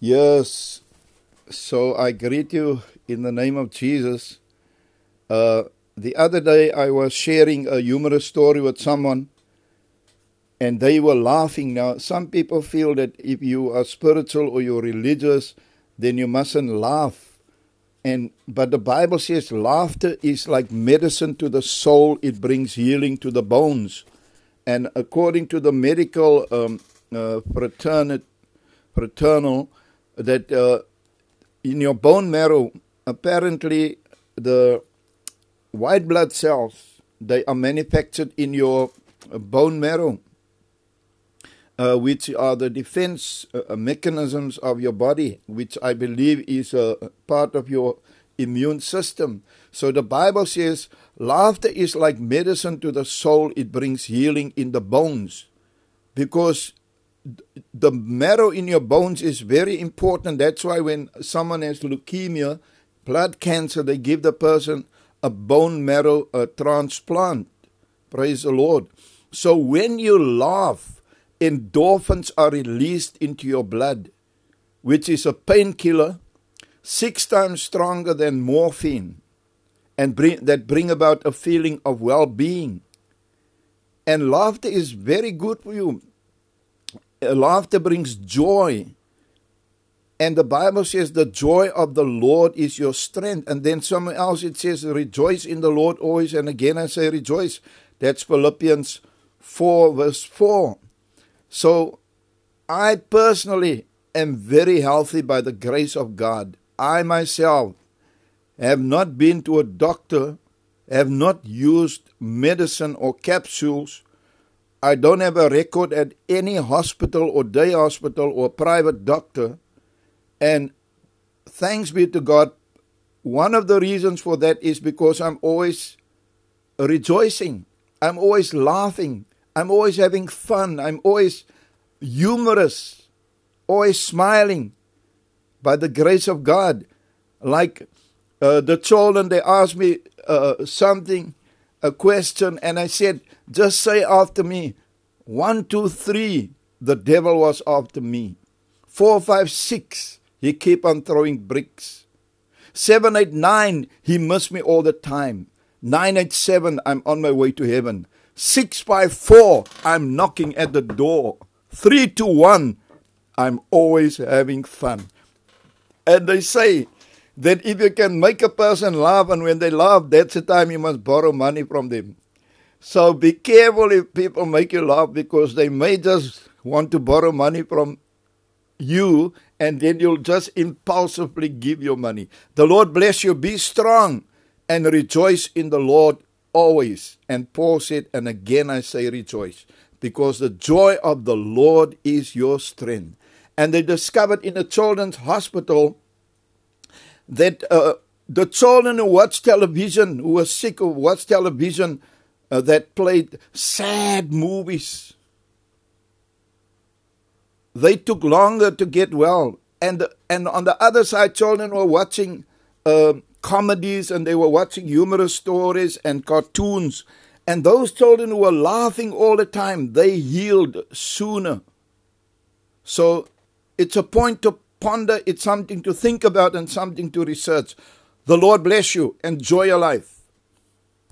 Yes. So I greet you in the name of Jesus. Uh, the other day I was sharing a humorous story with someone and they were laughing. Now, some people feel that if you are spiritual or you're religious, then you mustn't laugh. And but the Bible says laughter is like medicine to the soul; it brings healing to the bones. And according to the medical um, uh, fraternal, fraternal, that uh, in your bone marrow, apparently the white blood cells they are manufactured in your bone marrow uh, which are the defense uh, mechanisms of your body, which I believe is a part of your immune system. So the Bible says laughter is like medicine to the soul, it brings healing in the bones. Because the marrow in your bones is very important. That's why when someone has leukemia, blood cancer, they give the person a bone marrow a transplant. Praise the Lord. So when you laugh, endorphins are released into your blood, which is a painkiller six times stronger than morphine, and bring, that bring about a feeling of well-being. And laughter is very good for you. Laughter brings joy. And the Bible says the joy of the Lord is your strength. And then somewhere else it says, rejoice in the Lord always. And again I say rejoice. That's Philippians 4 verse 4. So I personally am very healthy by the grace of God. I myself have not been to a doctor, have not used medicine or capsules. I don't have a record at any hospital or day hospital or private doctor. And thanks be to God, one of the reasons for that is because I'm always rejoicing. I'm always laughing. I'm always having fun. I'm always humorous, always smiling by the grace of God. Like uh, the children, they asked me uh, something, a question, and I said, just say after me, one, two, three, the devil was after me. Four, five, six, he kept on throwing bricks. Seven, eight, nine, he missed me all the time. Nine, eight, seven, I'm on my way to heaven. 654, I'm knocking at the door. 3 to 1, I'm always having fun. And they say that if you can make a person laugh, and when they laugh, that's the time you must borrow money from them. So be careful if people make you laugh because they may just want to borrow money from you and then you'll just impulsively give your money. The Lord bless you. Be strong and rejoice in the Lord always. And Paul said, and again I say rejoice, because the joy of the Lord is your strength. And they discovered in a children's hospital that uh, the children who watched television, who were sick of watch television, uh, that played sad movies, they took longer to get well. And, and on the other side, children were watching uh, comedies and they were watching humorous stories and cartoons. And those children who were laughing all the time, they healed sooner. So it's a point to ponder, it's something to think about and something to research. The Lord bless you. Enjoy your life.